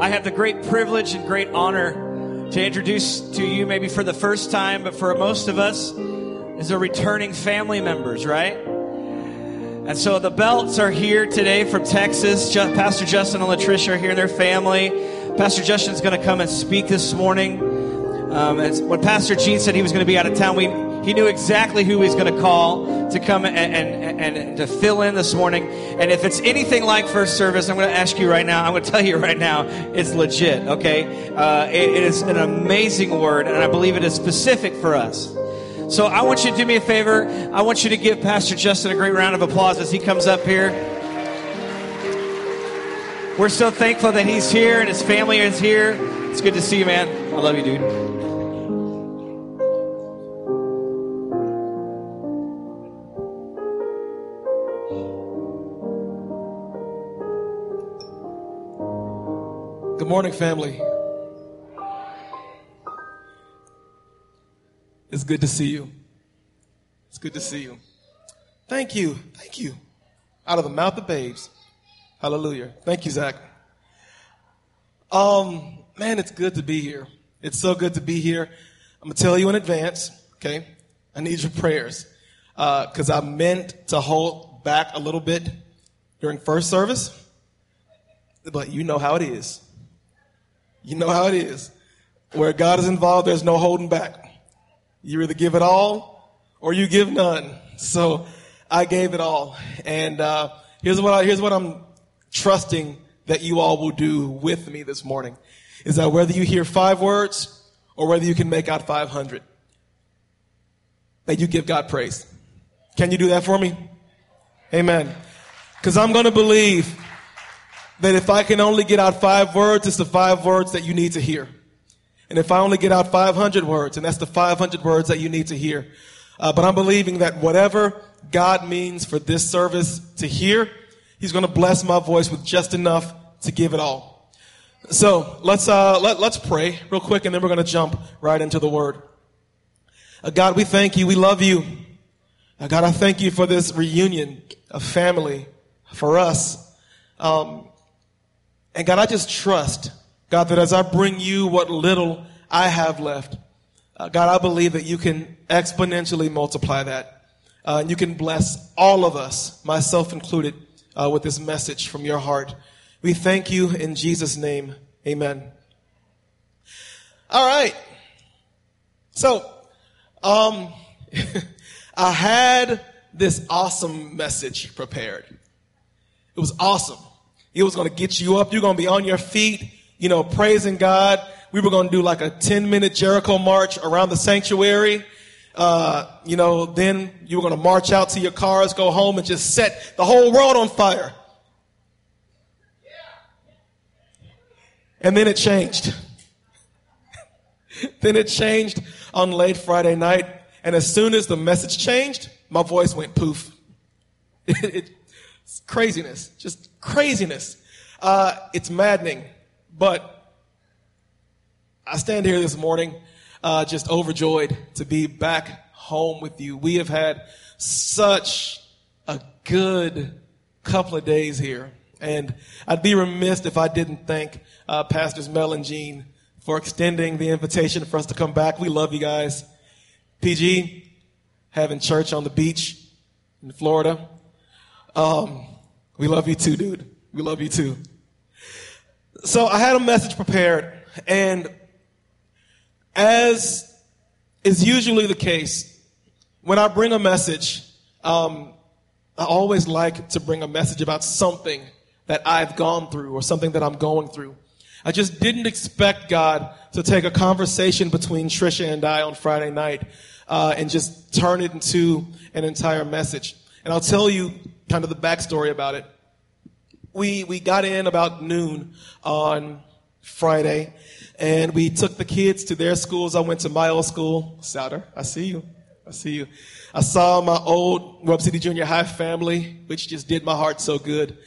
I have the great privilege and great honor to introduce to you, maybe for the first time, but for most of us, is a returning family members, right? And so the Belts are here today from Texas. Pastor Justin and Latricia are here their family. Pastor Justin's going to come and speak this morning. Um, when Pastor Gene said he was going to be out of town, we, he knew exactly who he's going to call to come and, and, and, to fill in this morning. And if it's anything like first service, I'm going to ask you right now, I'm going to tell you right now, it's legit, okay? Uh, it, it is an amazing word, and I believe it is specific for us. So I want you to do me a favor. I want you to give Pastor Justin a great round of applause as he comes up here. We're so thankful that he's here and his family is here. It's good to see you, man. I love you, dude. Morning, family. It's good to see you. It's good to see you. Thank you. Thank you. Out of the mouth of babes. Hallelujah. Thank you, Zach. Um, man, it's good to be here. It's so good to be here. I'm gonna tell you in advance, okay? I need your prayers. Uh, cause I meant to hold back a little bit during first service, but you know how it is. You know how it is. Where God is involved, there's no holding back. You either give it all or you give none. So I gave it all. And uh, here's what I, here's what I'm trusting that you all will do with me this morning is that whether you hear five words or whether you can make out 500, that you give God praise. Can you do that for me? Amen. Because I'm going to believe that if I can only get out five words, it's the five words that you need to hear. And if I only get out 500 words, and that's the 500 words that you need to hear. Uh, but I'm believing that whatever God means for this service to hear, He's going to bless my voice with just enough to give it all. So let's uh, let, let's pray real quick, and then we're going to jump right into the Word. Uh, God, we thank you. We love you. Uh, God, I thank you for this reunion of family for us. Um, and God, I just trust, God, that as I bring you what little I have left, uh, God, I believe that you can exponentially multiply that. Uh, and you can bless all of us, myself included, uh, with this message from your heart. We thank you in Jesus' name. Amen. All right. So, um, I had this awesome message prepared. It was awesome. It was going to get you up. You're going to be on your feet, you know, praising God. We were going to do like a 10 minute Jericho march around the sanctuary. Uh, you know, then you were going to march out to your cars, go home and just set the whole world on fire. And then it changed. then it changed on late Friday night. And as soon as the message changed, my voice went poof. it, it, it's craziness, just craziness. Uh, it's maddening, but I stand here this morning uh, just overjoyed to be back home with you. We have had such a good couple of days here, and I'd be remiss if I didn't thank uh, Pastors Mel and Jean for extending the invitation for us to come back. We love you guys. PG, having church on the beach in Florida. Um, we love you too, dude. We love you too. So I had a message prepared, and as is usually the case, when I bring a message, um, I always like to bring a message about something that I've gone through or something that I'm going through. I just didn't expect God to take a conversation between Trisha and I on Friday night uh, and just turn it into an entire message. And I'll tell you kind of the backstory about it. We we got in about noon on Friday, and we took the kids to their schools. I went to my old school, Souter. I see you. I see you. I saw my old Webb City Junior High family, which just did my heart so good.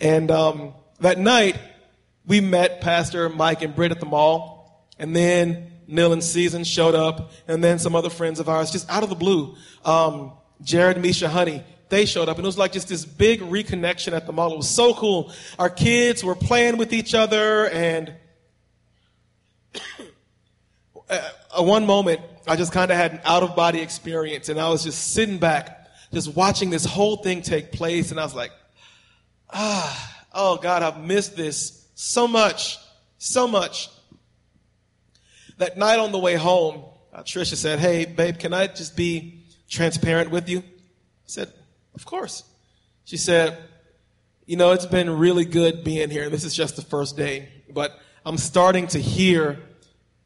And um, that night, we met Pastor Mike and Britt at the mall, and then Neil and Season showed up, and then some other friends of ours, just out of the blue. Um, Jared Misha Honey they showed up and it was like just this big reconnection at the mall. It was so cool. Our kids were playing with each other and at one moment I just kind of had an out of body experience and I was just sitting back, just watching this whole thing take place and I was like, ah, oh God, I've missed this so much, so much. That night on the way home, uh, Trisha said, Hey, babe, can I just be transparent with you? I said, Of course. She said, You know, it's been really good being here. This is just the first day, but I'm starting to hear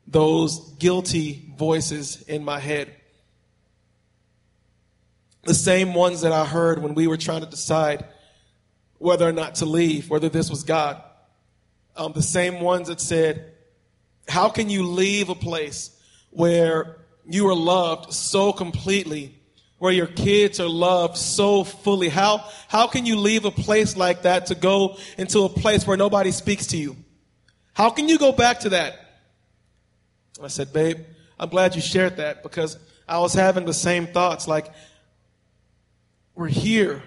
those guilty voices in my head. The same ones that I heard when we were trying to decide whether or not to leave, whether this was God. Um, the same ones that said, how can you leave a place where you are loved so completely, where your kids are loved so fully? How, how can you leave a place like that to go into a place where nobody speaks to you? How can you go back to that? I said, babe, I'm glad you shared that because I was having the same thoughts. Like, we're here.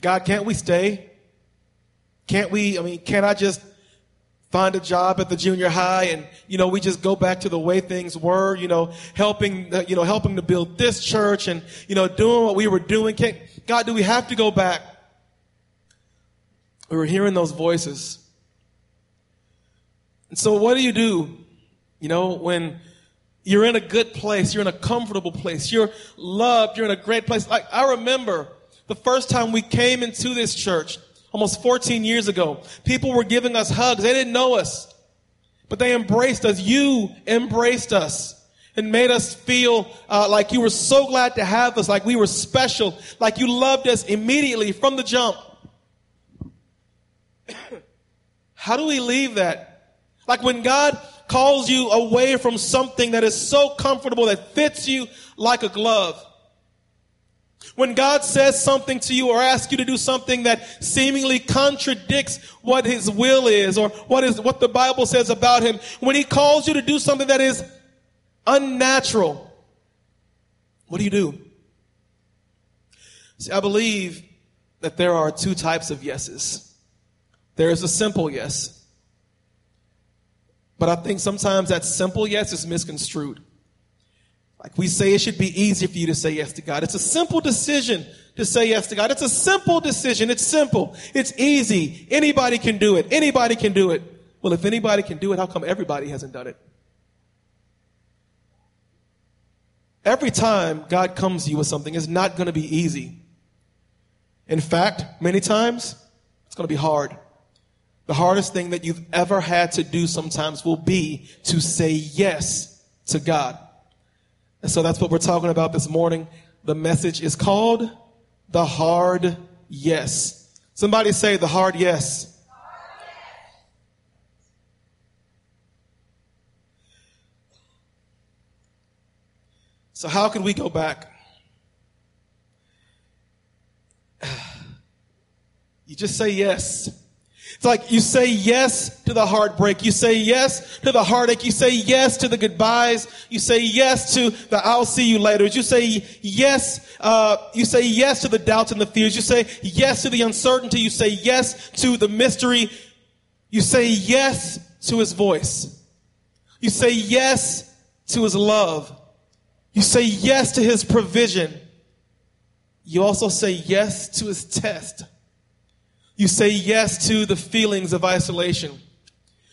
God, can't we stay? Can't we, I mean, can't I just find a job at the junior high and you know we just go back to the way things were you know helping you know helping to build this church and you know doing what we were doing. Can't, god do we have to go back? We were hearing those voices. And so what do you do you know when you're in a good place you're in a comfortable place you're loved you're in a great place? Like i remember the first time we came into this church almost 14 years ago. People were giving us hugs. They didn't know us, but they embraced us. You embraced us and made us feel uh, like you were so glad to have us, like we were special, like you loved us immediately from the jump. How do we leave that? Like when God calls you away from something that is so comfortable that fits you like a glove. When God says something to you or asks you to do something that seemingly contradicts what his will is or what is what the Bible says about him, when he calls you to do something that is unnatural, what do you do? See, I believe that there are two types of yeses. There is a simple yes. But I think sometimes that simple yes is misconstrued. Like we say, it should be easy for you to say yes to God. It's a simple decision to say yes to God. It's a simple decision. It's simple. It's easy. Anybody can do it. Anybody can do it. Well, if anybody can do it, how come everybody hasn't done it? Every time God comes to you with something, it's not going to be easy. In fact, many times, it's going to be hard. The hardest thing that you've ever had to do sometimes will be to say yes to God. And so that's what we're talking about this morning. The message is called the hard yes. Somebody say the hard yes. So how can we go back? You just say yes. It's like you say yes to the heartbreak. You say yes to the heartache. You say yes to the goodbyes. You say yes to the I'll see you later. You say yes, uh, you say yes to the doubts and the fears. You say yes to the uncertainty. You say yes to the mystery. You say yes to his voice. You say yes to his love. You say yes to his provision. You also say yes to his test. You say yes to the feelings of isolation.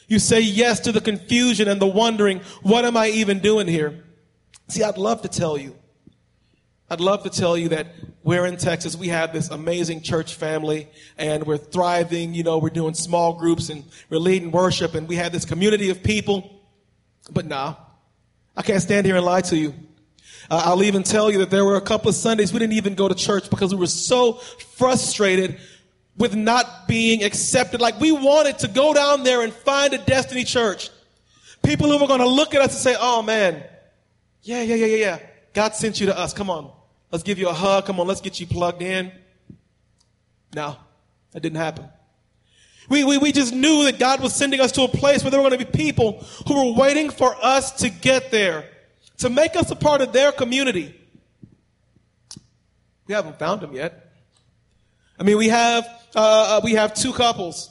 You say yes to the confusion and the wondering, what am I even doing here? See, I'd love to tell you. I'd love to tell you that we're in Texas. We have this amazing church family and we're thriving. You know, we're doing small groups and we're leading worship and we have this community of people. But nah, I can't stand here and lie to you. Uh, I'll even tell you that there were a couple of Sundays we didn't even go to church because we were so frustrated with not being accepted. Like we wanted to go down there and find a destiny church. People who were going to look at us and say, oh man, yeah, yeah, yeah, yeah, yeah. God sent you to us. Come on. Let's give you a hug. Come on. Let's get you plugged in. No, that didn't happen. We, we, we just knew that God was sending us to a place where there were going to be people who were waiting for us to get there, to make us a part of their community. We haven't found them yet. I mean, we have, uh, we have two couples,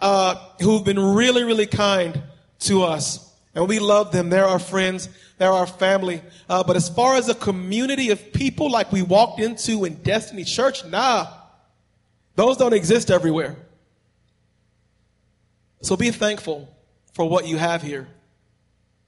uh, who've been really, really kind to us. And we love them. They're our friends. They're our family. Uh, but as far as a community of people like we walked into in Destiny Church, nah. Those don't exist everywhere. So be thankful for what you have here.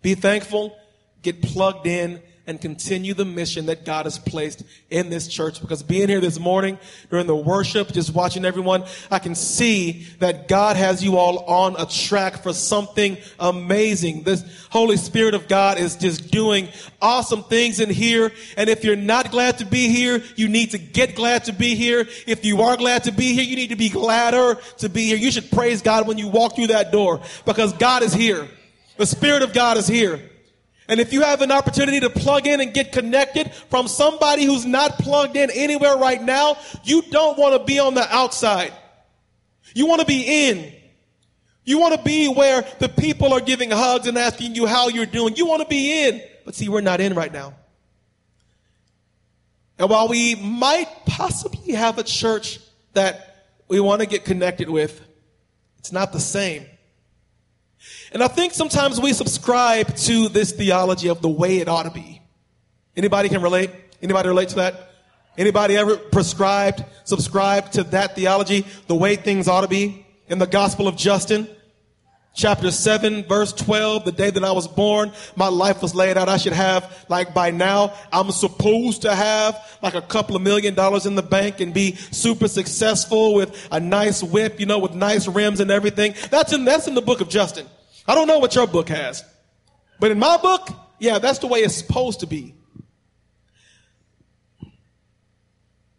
Be thankful, get plugged in, and continue the mission that God has placed in this church. Because being here this morning during the worship, just watching everyone, I can see that God has you all on a track for something amazing. This Holy Spirit of God is just doing awesome things in here. And if you're not glad to be here, you need to get glad to be here. If you are glad to be here, you need to be gladder to be here. You should praise God when you walk through that door because God is here. The Spirit of God is here. And if you have an opportunity to plug in and get connected from somebody who's not plugged in anywhere right now, you don't want to be on the outside. You want to be in. You want to be where the people are giving hugs and asking you how you're doing. You want to be in. But see, we're not in right now. And while we might possibly have a church that we want to get connected with, it's not the same. And I think sometimes we subscribe to this theology of the way it ought to be. Anybody can relate? Anybody relate to that? Anybody ever prescribed, subscribed to that theology, the way things ought to be? In the Gospel of Justin, chapter 7, verse 12, the day that I was born, my life was laid out. I should have, like by now, I'm supposed to have like a couple of million dollars in the bank and be super successful with a nice whip, you know, with nice rims and everything. That's in, that's in the book of Justin. I don't know what your book has, but in my book, yeah, that's the way it's supposed to be.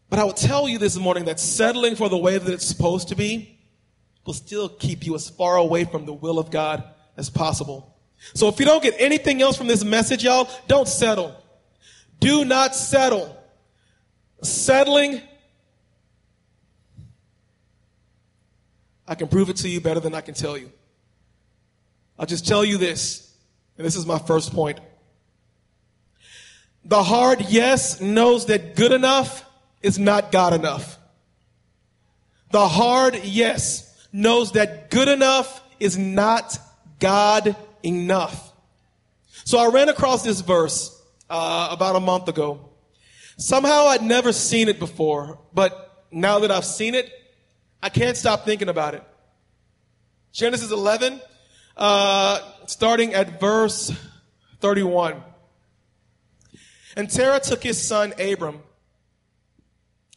But I would tell you this morning that settling for the way that it's supposed to be will still keep you as far away from the will of God as possible. So if you don't get anything else from this message, y'all, don't settle. Do not settle. Settling, I can prove it to you better than I can tell you. I'll just tell you this, and this is my first point. The hard yes knows that good enough is not God enough. The hard yes knows that good enough is not God enough. So I ran across this verse uh, about a month ago. Somehow I'd never seen it before, but now that I've seen it, I can't stop thinking about it. Genesis 11, uh, starting at verse 31. And Terah took his son Abram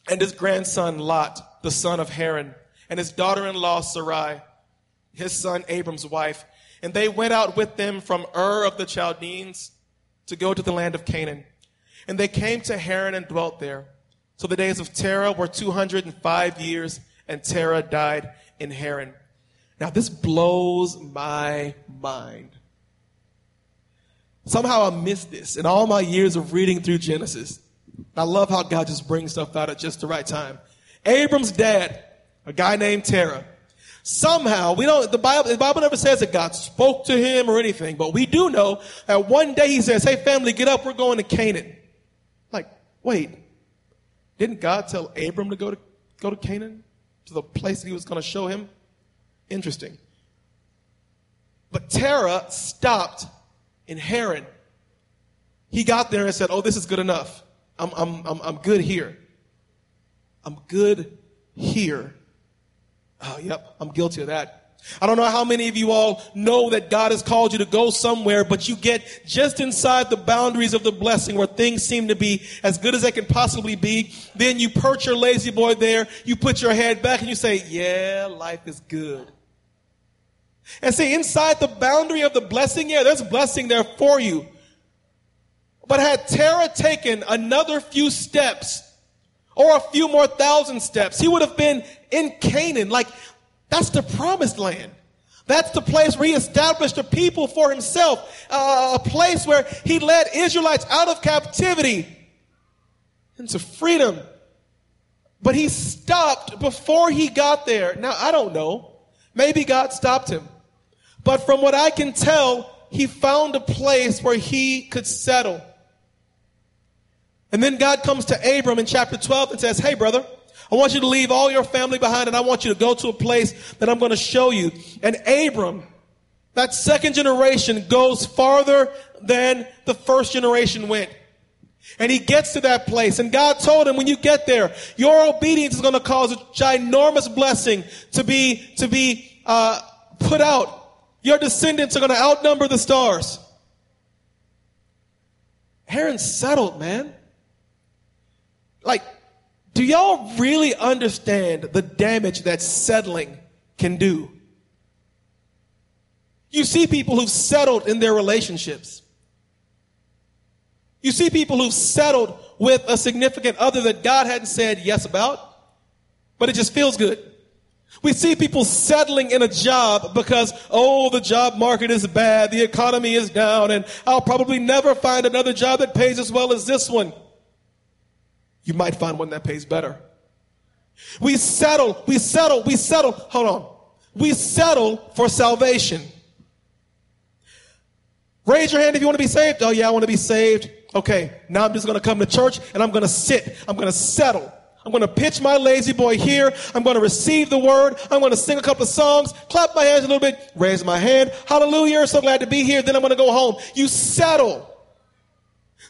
and his grandson Lot, the son of Haran, and his daughter-in-law Sarai, his son Abram's wife, and they went out with them from Ur of the Chaldeans to go to the land of Canaan. And they came to Haran and dwelt there. So the days of Terah were 205 years, and Terah died in Haran. Now, this blows my mind. Somehow I missed this in all my years of reading through Genesis. I love how God just brings stuff out at just the right time. Abram's dad, a guy named Terah, somehow we don't the Bible the Bible never says that God spoke to him or anything, but we do know that one day he says, Hey family, get up, we're going to Canaan. Like, wait, didn't God tell Abram to go to go to Canaan? To the place that he was going to show him? Interesting. But Terah stopped in Haran. He got there and said, Oh, this is good enough. I'm, I'm, I'm, I'm good here. I'm good here. Oh, yep, I'm guilty of that. I don't know how many of you all know that God has called you to go somewhere, but you get just inside the boundaries of the blessing where things seem to be as good as they can possibly be. Then you perch your lazy boy there, you put your head back and you say, yeah, life is good. And see, inside the boundary of the blessing, yeah, there's blessing there for you. But had Terah taken another few steps, or a few more thousand steps, he would have been in Canaan. Like, that's the promised land. That's the place where he established a people for himself, uh, a place where he led Israelites out of captivity into freedom. But he stopped before he got there. Now, I don't know. Maybe God stopped him. But from what I can tell, he found a place where he could settle. And then God comes to Abram in chapter 12 and says, Hey, brother, I want you to leave all your family behind and I want you to go to a place that I'm going to show you. And Abram, that second generation goes farther than the first generation went. And he gets to that place and God told him, when you get there, your obedience is going to cause a ginormous blessing to be, to be, uh, put out. Your descendants are going to outnumber the stars. Haran's settled, man. Like, do y'all really understand the damage that settling can do? You see people who've settled in their relationships. You see people who've settled with a significant other that God hadn't said yes about, but it just feels good. We see people settling in a job because, oh, the job market is bad, the economy is down, and I'll probably never find another job that pays as well as this one. You might find one that pays better. We settle, we settle, we settle. Hold on. We settle for salvation. Raise your hand if you want to be saved. Oh, yeah, I want to be saved. Okay, now I'm just going to come to church and I'm going to sit. I'm going to settle. I'm going to pitch my lazy boy here. I'm going to receive the word. I'm going to sing a couple of songs, clap my hands a little bit, raise my hand. Hallelujah. So glad to be here. Then I'm going to go home. You settle.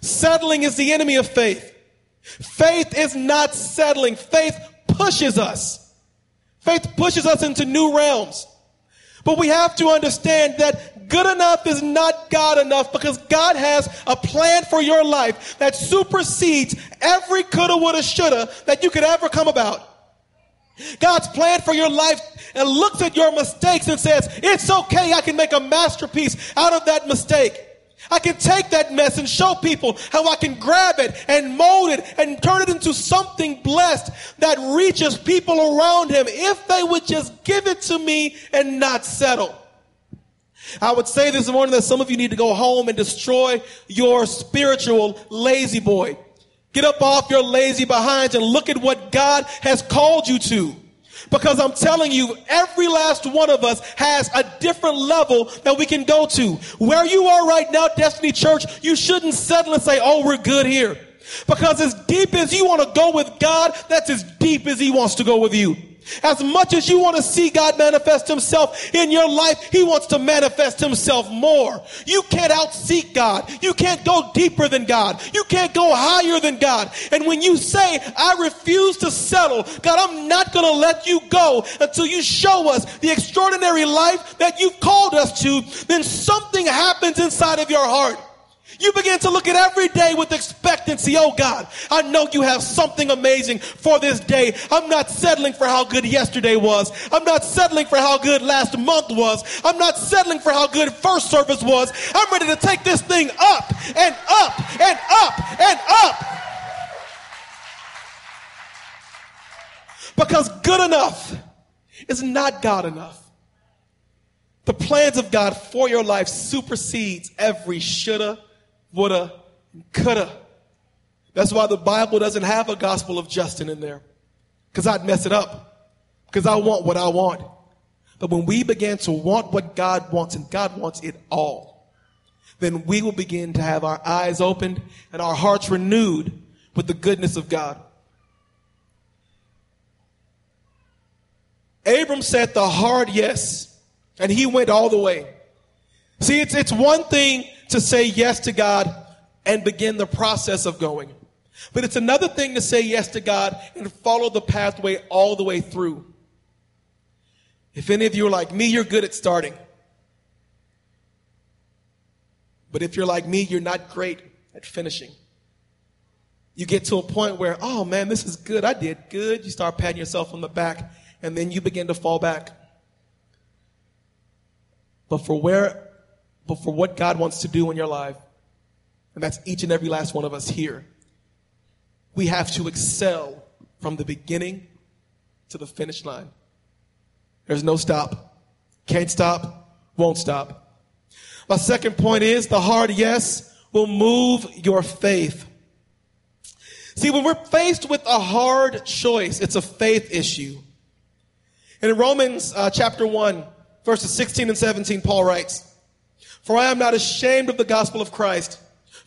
Settling is the enemy of faith. Faith is not settling. Faith pushes us. Faith pushes us into new realms. But we have to understand that good enough is not God enough because God has a plan for your life that supersedes every coulda, woulda, shoulda that you could ever come about. God's plan for your life and looks at your mistakes and says, it's okay, I can make a masterpiece out of that mistake. I can take that mess and show people how I can grab it and mold it and turn it into something blessed that reaches people around him if they would just give it to me and not settle. I would say this morning that some of you need to go home and destroy your spiritual lazy boy. Get up off your lazy behinds and look at what God has called you to. Because I'm telling you, every last one of us has a different level that we can go to. Where you are right now, Destiny Church, you shouldn't settle and say, oh, we're good here. Because as deep as you want to go with God, that's as deep as He wants to go with you. As much as you want to see God manifest himself in your life, he wants to manifest himself more. You can't outseek God. You can't go deeper than God. You can't go higher than God. And when you say, I refuse to settle, God, I'm not going to let you go until you show us the extraordinary life that you've called us to, then something happens inside of your heart. You begin to look at every day with expectancy. Oh God, I know you have something amazing for this day. I'm not settling for how good yesterday was. I'm not settling for how good last month was. I'm not settling for how good first service was. I'm ready to take this thing up and up and up and up. Because good enough is not God enough. The plans of God for your life supersedes every shoulda, woulda, coulda. That's why the Bible doesn't have a gospel of Justin in there. Because I'd mess it up. Because I want what I want. But when we begin to want what God wants, and God wants it all, then we will begin to have our eyes opened and our hearts renewed with the goodness of God. Abram said the hard yes, and he went all the way. See, it's, it's one thing to say yes to God and begin the process of going. But it's another thing to say yes to God and follow the pathway all the way through. If any of you are like me, you're good at starting. But if you're like me, you're not great at finishing. You get to a point where, oh man, this is good. I did good. You start patting yourself on the back and then you begin to fall back. But for where but for what God wants to do in your life. And that's each and every last one of us here. We have to excel from the beginning to the finish line. There's no stop. Can't stop, won't stop. My second point is the hard yes will move your faith. See, when we're faced with a hard choice, it's a faith issue. And in Romans uh, chapter 1, verses 16 and 17, Paul writes, for I am not ashamed of the gospel of Christ,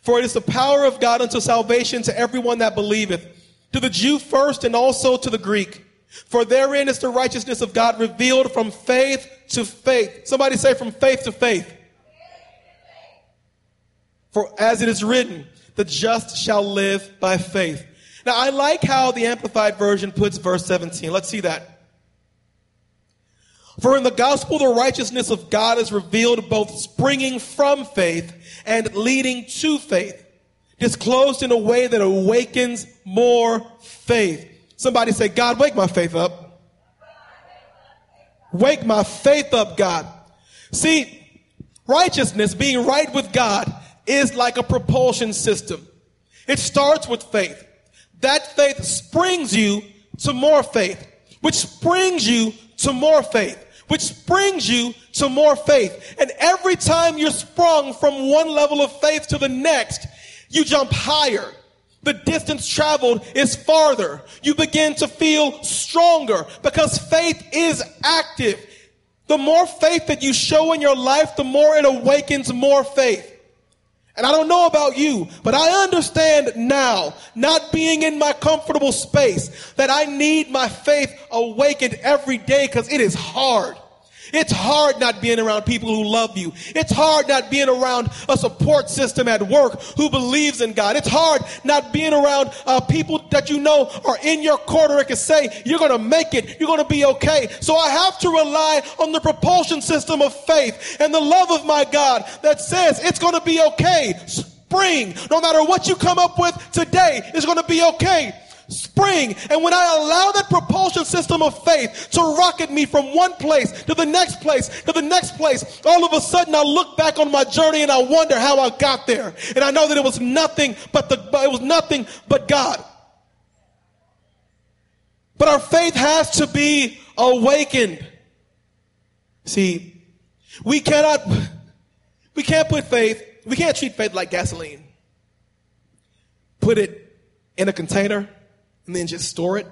for it is the power of God unto salvation to everyone that believeth, to the Jew first and also to the Greek. For therein is the righteousness of God revealed from faith to faith. Somebody say from faith to faith. For as it is written, the just shall live by faith. Now I like how the Amplified Version puts verse 17. Let's see that. For in the gospel, the righteousness of God is revealed both springing from faith and leading to faith, disclosed in a way that awakens more faith. Somebody say, God, wake my faith up. Wake my faith up, God. See, righteousness, being right with God, is like a propulsion system. It starts with faith. That faith springs you to more faith, which springs you to more faith, which brings you to more faith. And every time you're sprung from one level of faith to the next, you jump higher. The distance traveled is farther. You begin to feel stronger because faith is active. The more faith that you show in your life, the more it awakens more faith. And I don't know about you, but I understand now, not being in my comfortable space, that I need my faith awakened every day because it is hard. It's hard not being around people who love you. It's hard not being around a support system at work who believes in God. It's hard not being around uh, people that you know are in your corner and can say, you're going to make it. You're going to be okay. So I have to rely on the propulsion system of faith and the love of my God that says it's going to be okay. Spring, no matter what you come up with today, is going to be okay spring. And when I allow that propulsion system of faith to rocket me from one place to the next place to the next place, all of a sudden I look back on my journey and I wonder how I got there. And I know that it was nothing but the, it was nothing but God. But our faith has to be awakened. See, we cannot, we can't put faith, we can't treat faith like gasoline. Put it in a container and then just store it?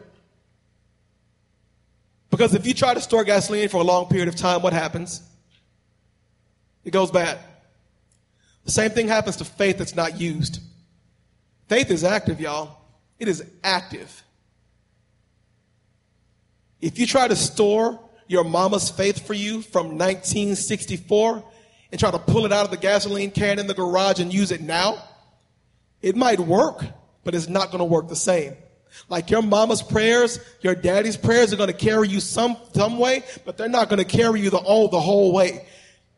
Because if you try to store gasoline for a long period of time, what happens? It goes bad. The same thing happens to faith that's not used. Faith is active, y'all. It is active. If you try to store your mama's faith for you from 1964 and try to pull it out of the gasoline can in the garage and use it now, it might work, but it's not going to work the same. Like your mama's prayers, your daddy's prayers are going to carry you some, some way, but they're not going to carry you the, all the whole way.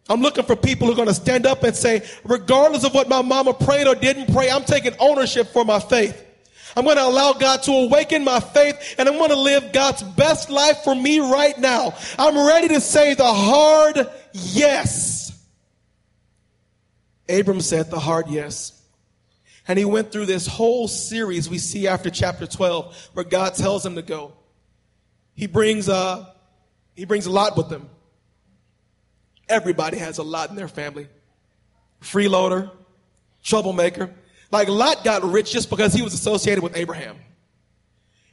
I'm looking for people who are going to stand up and say, regardless of what my mama prayed or didn't pray, I'm taking ownership for my faith. I'm going to allow God to awaken my faith and I'm going to live God's best life for me right now. I'm ready to say the hard yes. Abram said the hard yes. And he went through this whole series we see after chapter 12 where God tells him to go. He brings, uh, he brings a lot with him. Everybody has a lot in their family. Freeloader, troublemaker. Like Lot got rich just because he was associated with Abraham.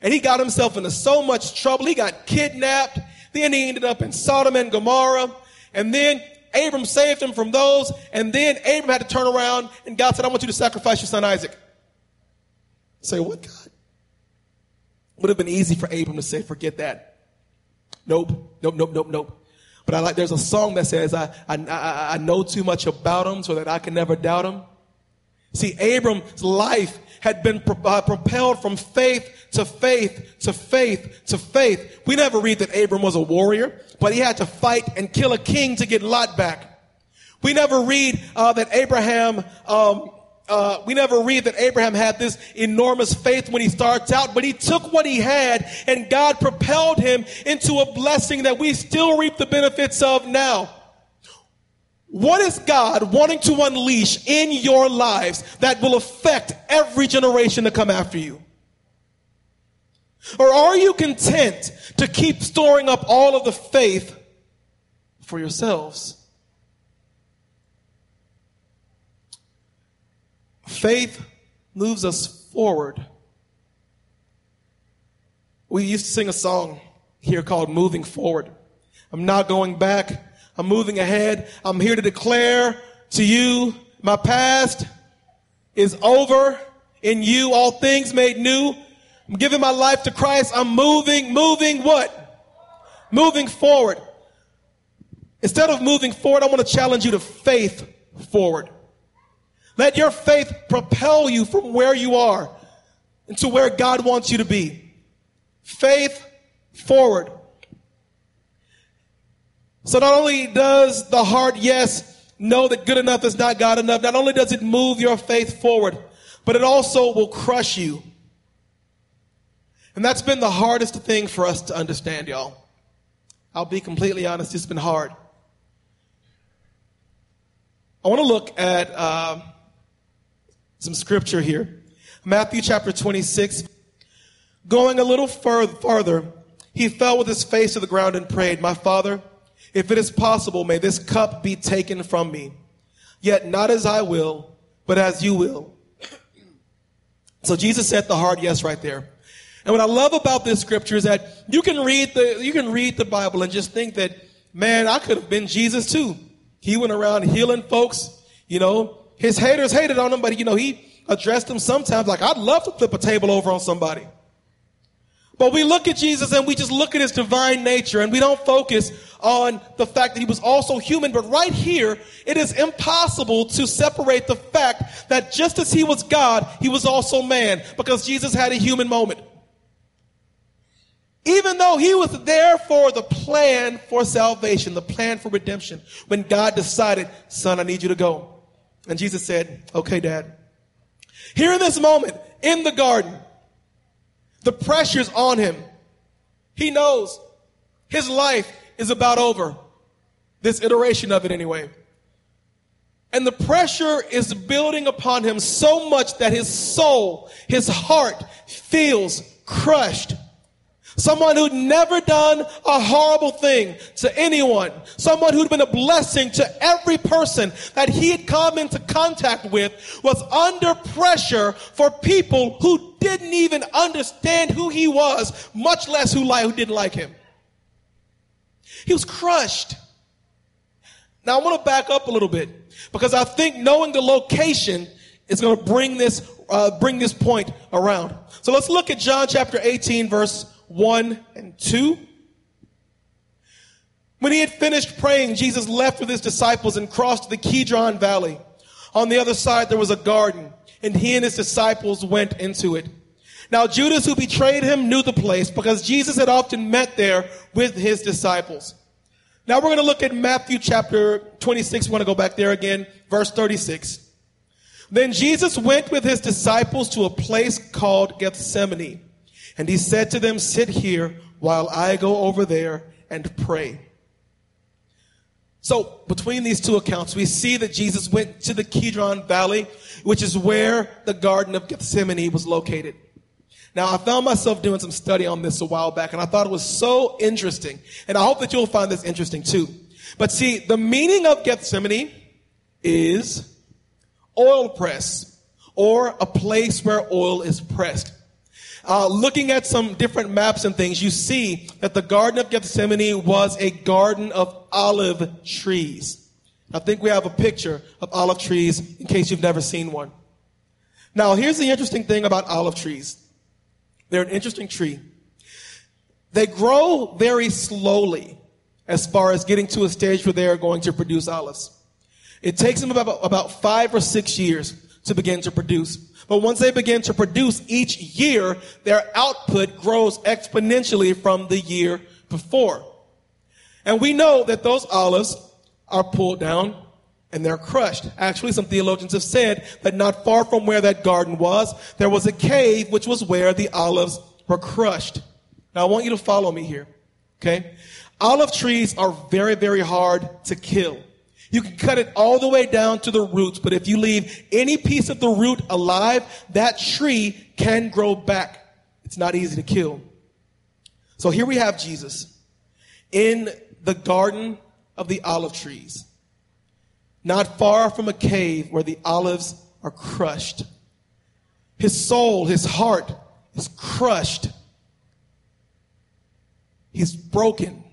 And he got himself into so much trouble. He got kidnapped. Then he ended up in Sodom and Gomorrah. And then Abram saved him from those, and then Abram had to turn around, and God said, I want you to sacrifice your son Isaac. Say, what, God? Would have been easy for Abram to say, forget that. Nope, nope, nope, nope, nope. But I like, there's a song that says, I, I, I, I know too much about him so that I can never doubt him. See, Abram's life had been uh, propelled from faith to faith to faith to faith. We never read that Abram was a warrior, but he had to fight and kill a king to get Lot back. We never read uh, that Abraham. Um, uh, we never read that Abraham had this enormous faith when he starts out, but he took what he had and God propelled him into a blessing that we still reap the benefits of now. What is God wanting to unleash in your lives that will affect every generation to come after you? Or are you content to keep storing up all of the faith for yourselves? Faith moves us forward. We used to sing a song here called Moving Forward. I'm not going back. I'm moving ahead. I'm here to declare to you my past is over. In you, all things made new. I'm giving my life to Christ. I'm moving, moving what? Moving forward. Instead of moving forward, I want to challenge you to faith forward. Let your faith propel you from where you are into where God wants you to be. Faith forward. So not only does the hard yes know that good enough is not God enough, not only does it move your faith forward, but it also will crush you. And that's been the hardest thing for us to understand, y'all. I'll be completely honest, it's been hard. I want to look at uh, some scripture here. Matthew chapter 26. Going a little further, farther, he fell with his face to the ground and prayed, My father, if it is possible, may this cup be taken from me. Yet not as I will, but as you will. So Jesus said the hard yes right there. And what I love about this scripture is that you can read the, you can read the Bible and just think that, man, I could have been Jesus too. He went around healing folks, you know, his haters hated on him, but you know, he addressed them sometimes like, I'd love to flip a table over on somebody. But we look at Jesus and we just look at his divine nature and we don't focus on the fact that he was also human. But right here, it is impossible to separate the fact that just as he was God, he was also man because Jesus had a human moment. Even though he was there for the plan for salvation, the plan for redemption, when God decided, son, I need you to go. And Jesus said, okay, dad. Here in this moment, in the garden, the pressure's on him. He knows his life is about over. This iteration of it, anyway. And the pressure is building upon him so much that his soul, his heart feels crushed. Someone who'd never done a horrible thing to anyone. Someone who'd been a blessing to every person that he had come into contact with was under pressure for people who didn't even understand who he was, much less who, who didn't like him. He was crushed. Now I want to back up a little bit because I think knowing the location is going to bring this, uh, bring this point around. So let's look at John chapter 18 verse 1 and 2. When he had finished praying, Jesus left with his disciples and crossed the Kidron Valley. On the other side, there was a garden, and he and his disciples went into it. Now, Judas, who betrayed him, knew the place because Jesus had often met there with his disciples. Now, we're going to look at Matthew chapter 26. We want to go back there again, verse 36. Then Jesus went with his disciples to a place called Gethsemane and he said to them, Sit here while I go over there and pray. So, between these two accounts, we see that Jesus went to the Kidron Valley, which is where the Garden of Gethsemane was located. Now, I found myself doing some study on this a while back, and I thought it was so interesting. And I hope that you'll find this interesting too. But see, the meaning of Gethsemane is oil press, or a place where oil is pressed. Uh, looking at some different maps and things, you see that the Garden of Gethsemane was a garden of olive trees. I think we have a picture of olive trees in case you've never seen one. Now, here's the interesting thing about olive trees. They're an interesting tree. They grow very slowly as far as getting to a stage where they are going to produce olives. It takes them about, about five or six years to begin to produce. But once they begin to produce each year, their output grows exponentially from the year before. And we know that those olives are pulled down and they're crushed. Actually, some theologians have said that not far from where that garden was, there was a cave which was where the olives were crushed. Now, I want you to follow me here. Okay? Olive trees are very, very hard to kill. You can cut it all the way down to the roots, but if you leave any piece of the root alive, that tree can grow back. It's not easy to kill. So here we have Jesus in the garden of the olive trees, not far from a cave where the olives are crushed. His soul, his heart is crushed. He's broken.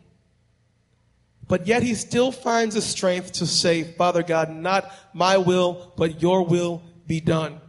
But yet he still finds the strength to say, Father God, not my will, but your will be done.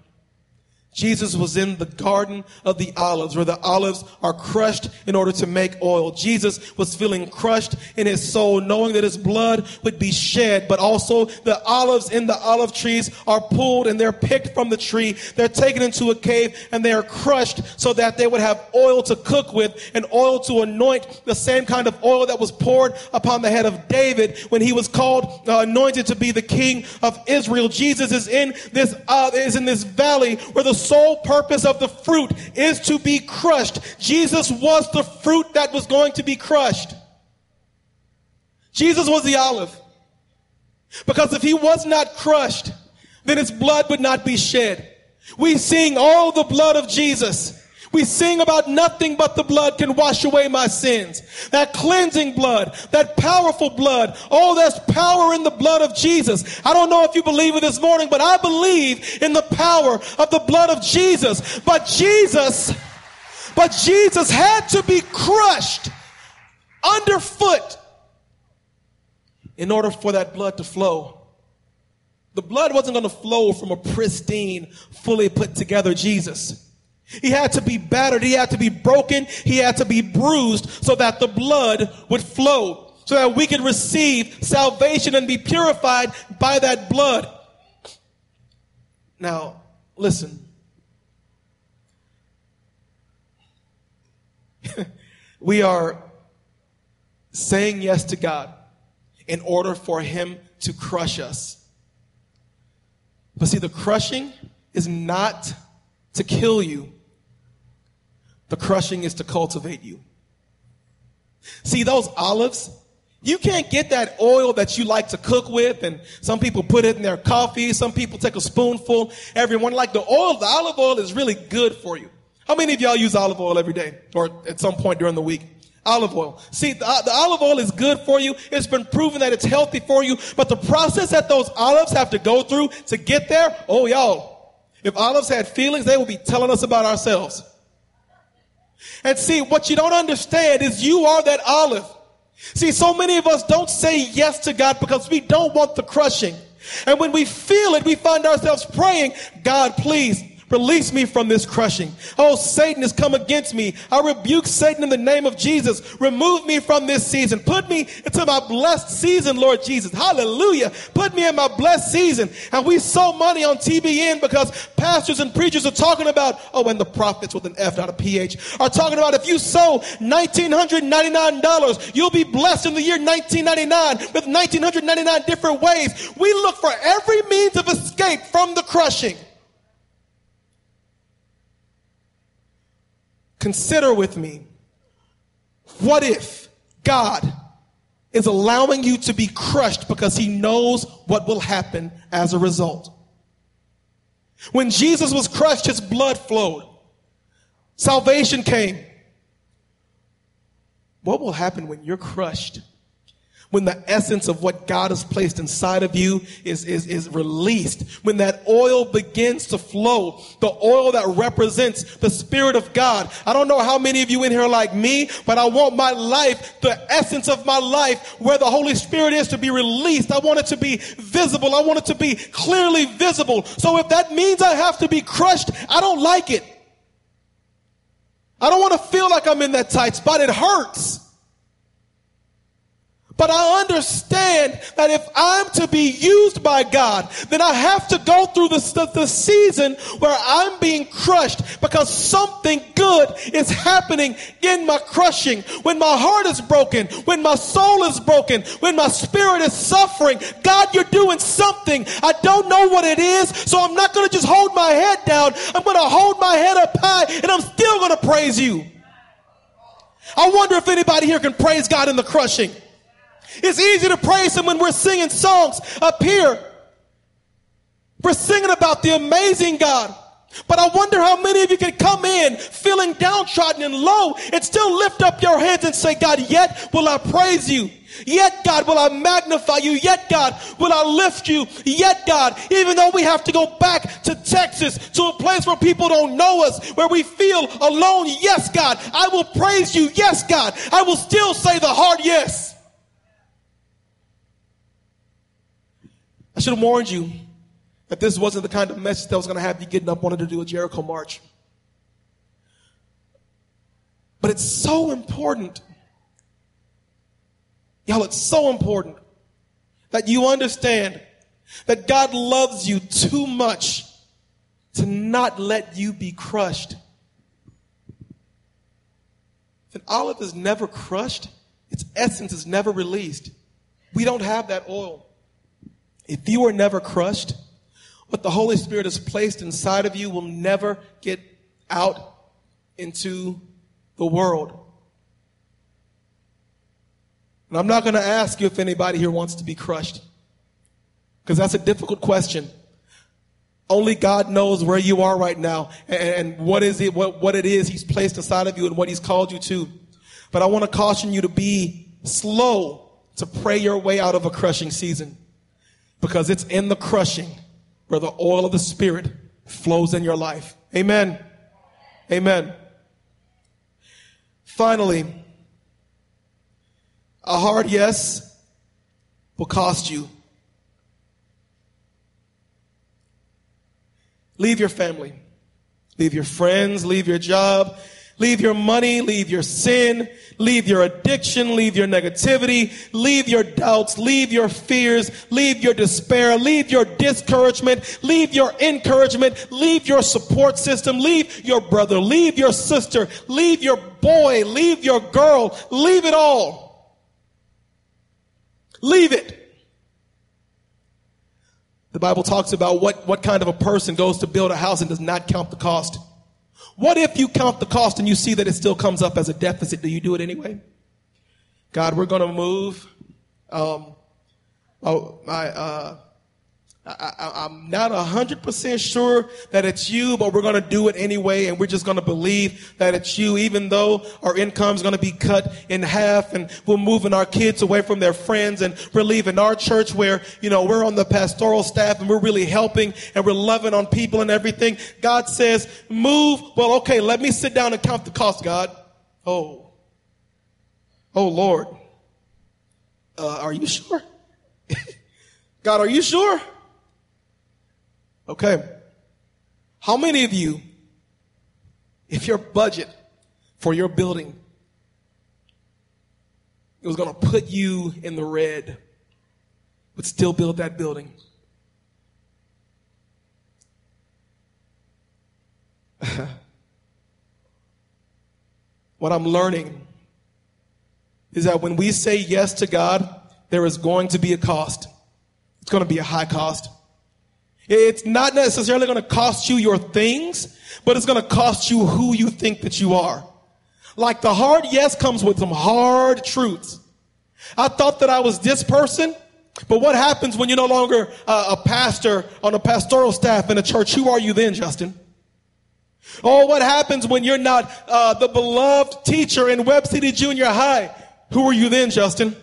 Jesus was in the Garden of the Olives, where the olives are crushed in order to make oil. Jesus was feeling crushed in his soul, knowing that his blood would be shed, but also the olives in the olive trees are pulled and they're picked from the tree. They're taken into a cave and they are crushed so that they would have oil to cook with and oil to anoint the same kind of oil that was poured upon the head of David when he was called, uh, anointed to be the king of Israel. Jesus is in this, uh, is in this valley where the sole purpose of the fruit is to be crushed. Jesus was the fruit that was going to be crushed. Jesus was the olive. Because if he was not crushed, then his blood would not be shed. We sing all the blood of Jesus. We sing about nothing but the blood can wash away my sins. That cleansing blood, that powerful blood. Oh, there's power in the blood of Jesus. I don't know if you believe it this morning, but I believe in the power of the blood of Jesus. But Jesus, but Jesus had to be crushed underfoot in order for that blood to flow. The blood wasn't going to flow from a pristine, fully put together Jesus. He had to be battered. He had to be broken. He had to be bruised so that the blood would flow, so that we could receive salvation and be purified by that blood. Now, listen. we are saying yes to God in order for Him to crush us. But see, the crushing is not to kill you. The crushing is to cultivate you. See those olives? You can't get that oil that you like to cook with, and some people put it in their coffee. Some people take a spoonful. Everyone like the oil. The olive oil is really good for you. How many of y'all use olive oil every day or at some point during the week? Olive oil. See, the, the olive oil is good for you. It's been proven that it's healthy for you. But the process that those olives have to go through to get there, oh y'all, if olives had feelings, they would be telling us about ourselves. And see, what you don't understand is you are that olive. See, so many of us don't say yes to God because we don't want the crushing. And when we feel it, we find ourselves praying, God, please Release me from this crushing. Oh, Satan has come against me. I rebuke Satan in the name of Jesus. Remove me from this season. Put me into my blessed season, Lord Jesus. Hallelujah. Put me in my blessed season. And we sow money on TBN because pastors and preachers are talking about, oh, and the prophets with an F, not a PH, are talking about if you sow $1,999, you'll be blessed in the year 1999 with 1,999 different ways. We look for every means of escape from the crushing. Consider with me, what if God is allowing you to be crushed because he knows what will happen as a result? When Jesus was crushed, his blood flowed. Salvation came. What will happen when you're crushed? When the essence of what God has placed inside of you is, is, is released, when that oil begins to flow, the oil that represents the Spirit of God. I don't know how many of you in here like me, but I want my life, the essence of my life, where the Holy Spirit is to be released. I want it to be visible. I want it to be clearly visible. So if that means I have to be crushed, I don't like it. I don't want to feel like I'm in that tight spot. It hurts. But I understand that if I'm to be used by God, then I have to go through the, the, season where I'm being crushed because something good is happening in my crushing. When my heart is broken, when my soul is broken, when my spirit is suffering, God, you're doing something. I don't know what it is, so I'm not going to just hold my head down. I'm going to hold my head up high and I'm still going to praise you. I wonder if anybody here can praise God in the crushing. It's easy to praise Him when we're singing songs up here. We're singing about the amazing God. But I wonder how many of you can come in feeling downtrodden and low and still lift up your hands and say, God, yet will I praise you. Yet, God, will I magnify you. Yet, God, will I lift you. Yet, God, even though we have to go back to Texas, to a place where people don't know us, where we feel alone. Yes, God, I will praise you. Yes, God, I will still say the hard yes. I should have warned you that this wasn't the kind of message that was going to have you getting up wanting to do a Jericho march. But it's so important. Y'all, it's so important that you understand that God loves you too much to not let you be crushed. An olive is never crushed, its essence is never released. We don't have that oil. If you are never crushed, what the Holy Spirit has placed inside of you will never get out into the world. And I'm not going to ask you if anybody here wants to be crushed, because that's a difficult question. Only God knows where you are right now and, what is it, what, what it is He's placed inside of you and what He's called you to. But I want to caution you to be slow to pray your way out of a crushing season because it's in the crushing where the oil of the Spirit flows in your life. Amen. Amen. Finally, a hard yes will cost you. Leave your family. Leave your friends. Leave your job. Leave your money, leave your sin, leave your addiction, leave your negativity, leave your doubts, leave your fears, leave your despair, leave your discouragement, leave your encouragement, leave your support system, leave your brother, leave your sister, leave your boy, leave your girl, leave it all. Leave it. The Bible talks about what, what kind of a person goes to build a house and does not count the cost. What if you count the cost and you see that it still comes up as a deficit? Do you do it anyway? God, we're going to move. Um, oh, my, uh, I, am not 100% sure that it's you, but we're going to do it anyway, and we're just going to believe that it's you, even though our income is going to be cut in half, and we're moving our kids away from their friends, and we're leaving our church where, you know, we're on the pastoral staff, and we're really helping, and we're loving on people and everything. God says, move. Well, okay, let me sit down and count the cost, God. Oh. Oh, Lord. Uh, are you sure? God, are you sure? Okay. How many of you, if your budget for your building it was going to put you in the red, would still build that building? what I'm learning is that when we say yes to God, there is going to be a cost. It's going to be a high cost. It's not necessarily going to cost you your things, but it's going to cost you who you think that you are. Like the hard yes comes with some hard truths. I thought that I was this person, but what happens when you're no longer a pastor on a pastoral staff in a church? Who are you then, Justin? Oh, what happens when you're not uh, the beloved teacher in Webb City Junior High? Who are you then, Justin?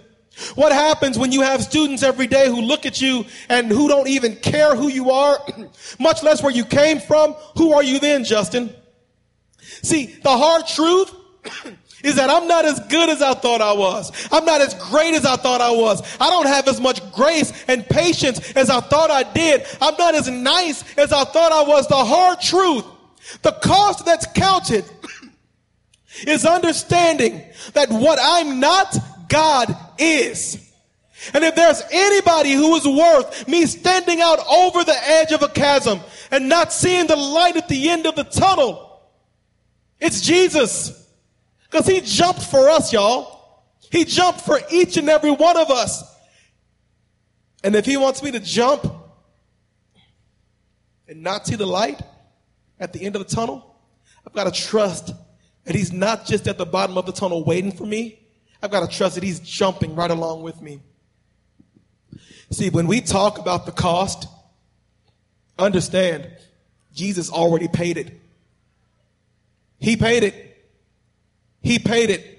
What happens when you have students every day who look at you and who don't even care who you are, much less where you came from? Who are you then, Justin? See, the hard truth is that I'm not as good as I thought I was. I'm not as great as I thought I was. I don't have as much grace and patience as I thought I did. I'm not as nice as I thought I was. The hard truth, the cost that's counted is understanding that what I'm not, God is. And if there's anybody who is worth me standing out over the edge of a chasm and not seeing the light at the end of the tunnel, it's Jesus. Because he jumped for us, y'all. He jumped for each and every one of us. And if he wants me to jump and not see the light at the end of the tunnel, I've got to trust that he's not just at the bottom of the tunnel waiting for me, I've got to trust that he's jumping right along with me. See, when we talk about the cost, understand Jesus already paid it. He paid it. He paid it.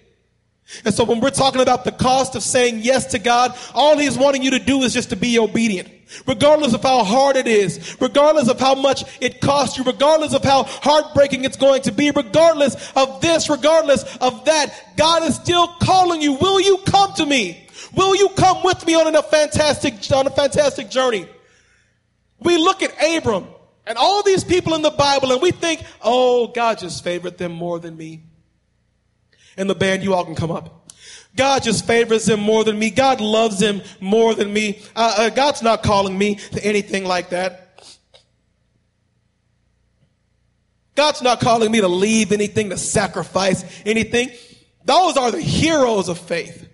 And so when we're talking about the cost of saying yes to God, all he's wanting you to do is just to be obedient. Regardless of how hard it is, regardless of how much it costs you, regardless of how heartbreaking it's going to be, regardless of this, regardless of that, God is still calling you. Will you come to me? Will you come with me on a fantastic, on a fantastic journey? We look at Abram and all these people in the Bible and we think, oh, God just favored them more than me. And the band, you all can come up. God just favors him more than me. God loves him more than me. Uh, uh, God's not calling me to anything like that. God's not calling me to leave anything, to sacrifice anything. Those are the heroes of faith.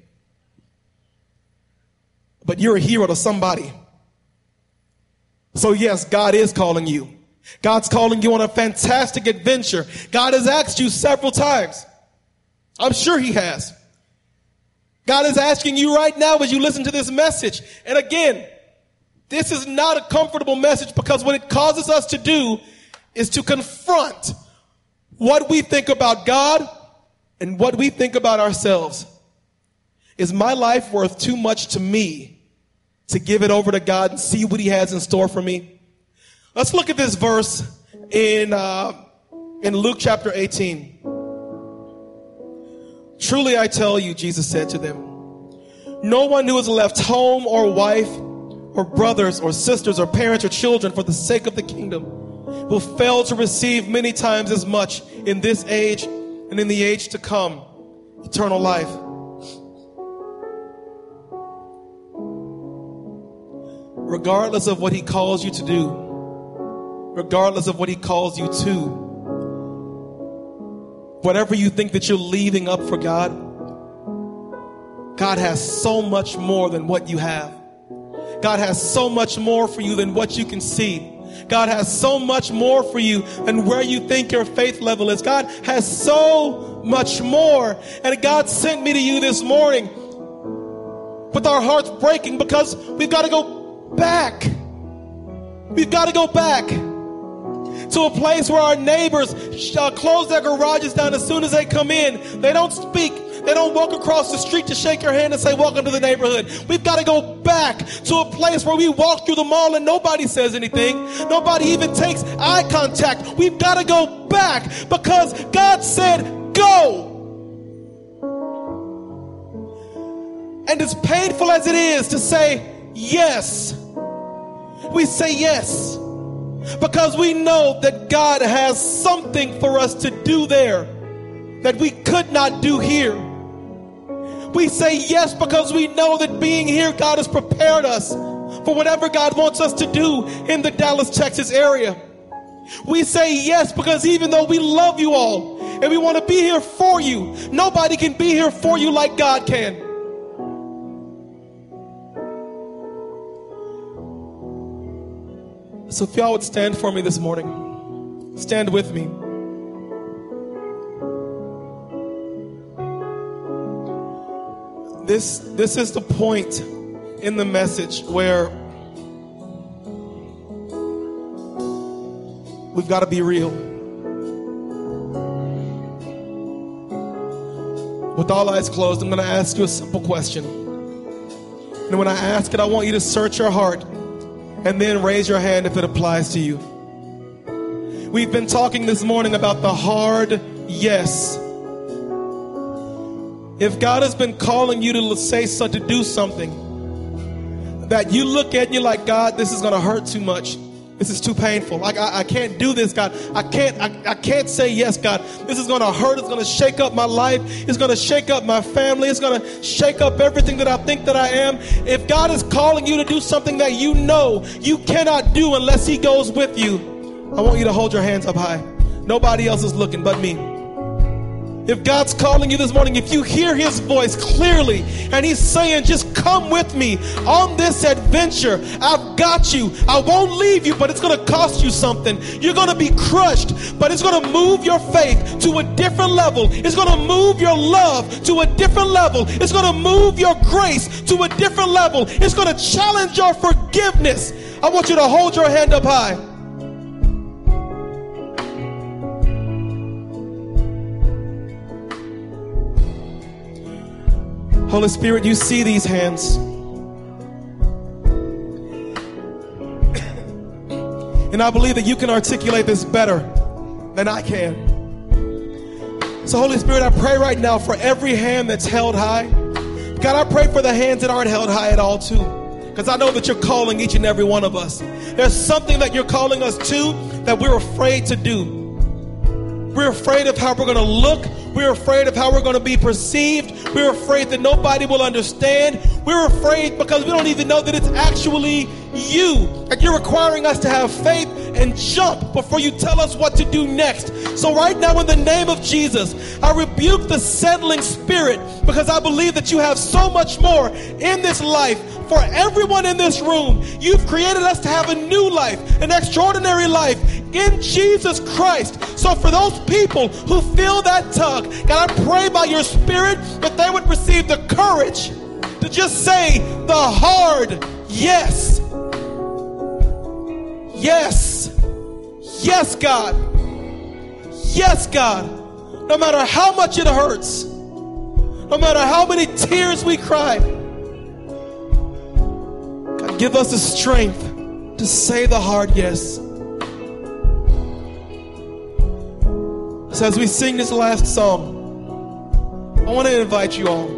But you're a hero to somebody. So yes, God is calling you. God's calling you on a fantastic adventure. God has asked you several times. I'm sure he has. God is asking you right now as you listen to this message. And again, this is not a comfortable message because what it causes us to do is to confront what we think about God and what we think about ourselves. Is my life worth too much to me to give it over to God and see what He has in store for me? Let's look at this verse in, uh, in Luke chapter 18. Truly I tell you, Jesus said to them, no one who has left home or wife or brothers or sisters or parents or children for the sake of the kingdom will fail to receive many times as much in this age and in the age to come eternal life. Regardless of what he calls you to do, regardless of what he calls you to, whatever you think that you're leaving up for God, God has so much more than what you have. God has so much more for you than what you can see. God has so much more for you than where you think your faith level is. God has so much more. And God sent me to you this morning with our hearts breaking because we've got to go back. We've got to go back to a place where our neighbors uh, close their garages down as soon as they come in. They don't speak. They don't walk across the street to shake your hand and say, Welcome to the neighborhood. We've got to go back to a place where we walk through the mall and nobody says anything. Nobody even takes eye contact. We've got to go back because God said, Go. And as painful as it is to say yes, we say yes because we know that God has something for us to do there that we could not do here. We say yes because we know that being here, God has prepared us for whatever God wants us to do in the Dallas, Texas area. We say yes because even though we love you all and we want to be here for you, nobody can be here for you like God can. So if y'all would stand for me this morning, stand with me. This, this is the point in the message where we've got to be real. With all eyes closed, I'm going to ask you a simple question. And when I ask it, I want you to search your heart and then raise your hand if it applies to you. We've been talking this morning about the hard yes. If God has been calling you to say so, to do something that you look at and you're like, God, this is going to hurt too much. This is too painful. Like I, I can't do this, God. I can't. I, I can't say yes, God. This is going to hurt. It's going to shake up my life. It's going to shake up my family. It's going to shake up everything that I think that I am. If God is calling you to do something that you know you cannot do unless He goes with you, I want you to hold your hands up high. Nobody else is looking but me. If God's calling you this morning, if you hear His voice clearly and He's saying, just come with me on this adventure, I've got you. I won't leave you, but it's going to cost you something. You're going to be crushed, but it's going to move your faith to a different level. It's going to move your love to a different level. It's going to move your grace to a different level. It's going to challenge your forgiveness. I want you to hold your hand up high. Holy Spirit, you see these hands. And I believe that you can articulate this better than I can. So, Holy Spirit, I pray right now for every hand that's held high. God, I pray for the hands that aren't held high at all, too. because I know that you're calling each and every one of us. There's something that you're calling us to that we're afraid to do. We're afraid of how we're going to look. We're afraid of how we're going to be perceived. We're afraid that nobody will understand. We're afraid because we don't even know that it's actually you. And you're requiring us to have faith and jump before you tell us what to do next. So, right now, in the name of Jesus, I rebuke the settling spirit because I believe that you have so much more in this life for everyone in this room. You've created us to have a new life, an extraordinary life in Jesus Christ. So, for those people who feel that tug, God, I pray by your Spirit that they would receive the courage to just say the hard yes. Yes. Yes, God. Yes, God. No matter how much it hurts, no matter how many tears we cry, God, give us the strength to say the hard yes. So, as we sing this last song, I want to invite you all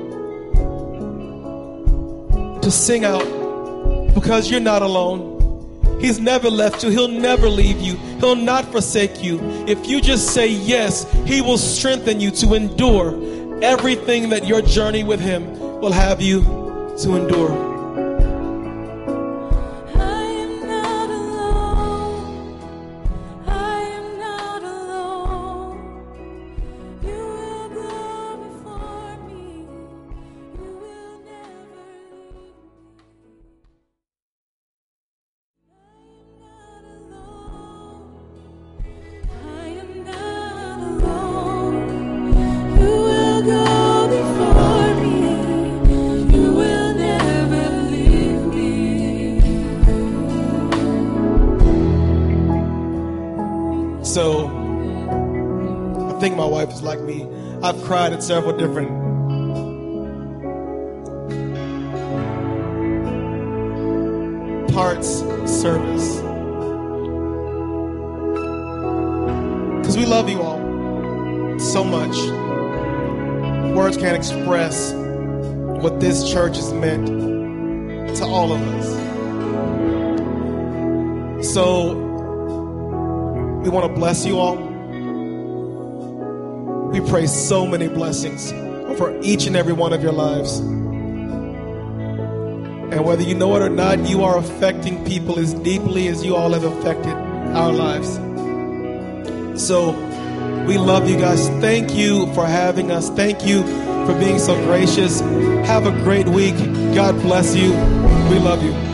to sing out because you're not alone. He's never left you. He'll never leave you. He'll not forsake you. If you just say yes, He will strengthen you to endure everything that your journey with Him will have you to endure. Like me. I've cried at several different parts service. Because we love you all so much. Words can't express what this church has meant to all of us. So, we want to bless you all. We pray so many blessings over each and every one of your lives. And whether you know it or not, you are affecting people as deeply as you all have affected our lives. So we love you guys. Thank you for having us. Thank you for being so gracious. Have a great week. God bless you. We love you.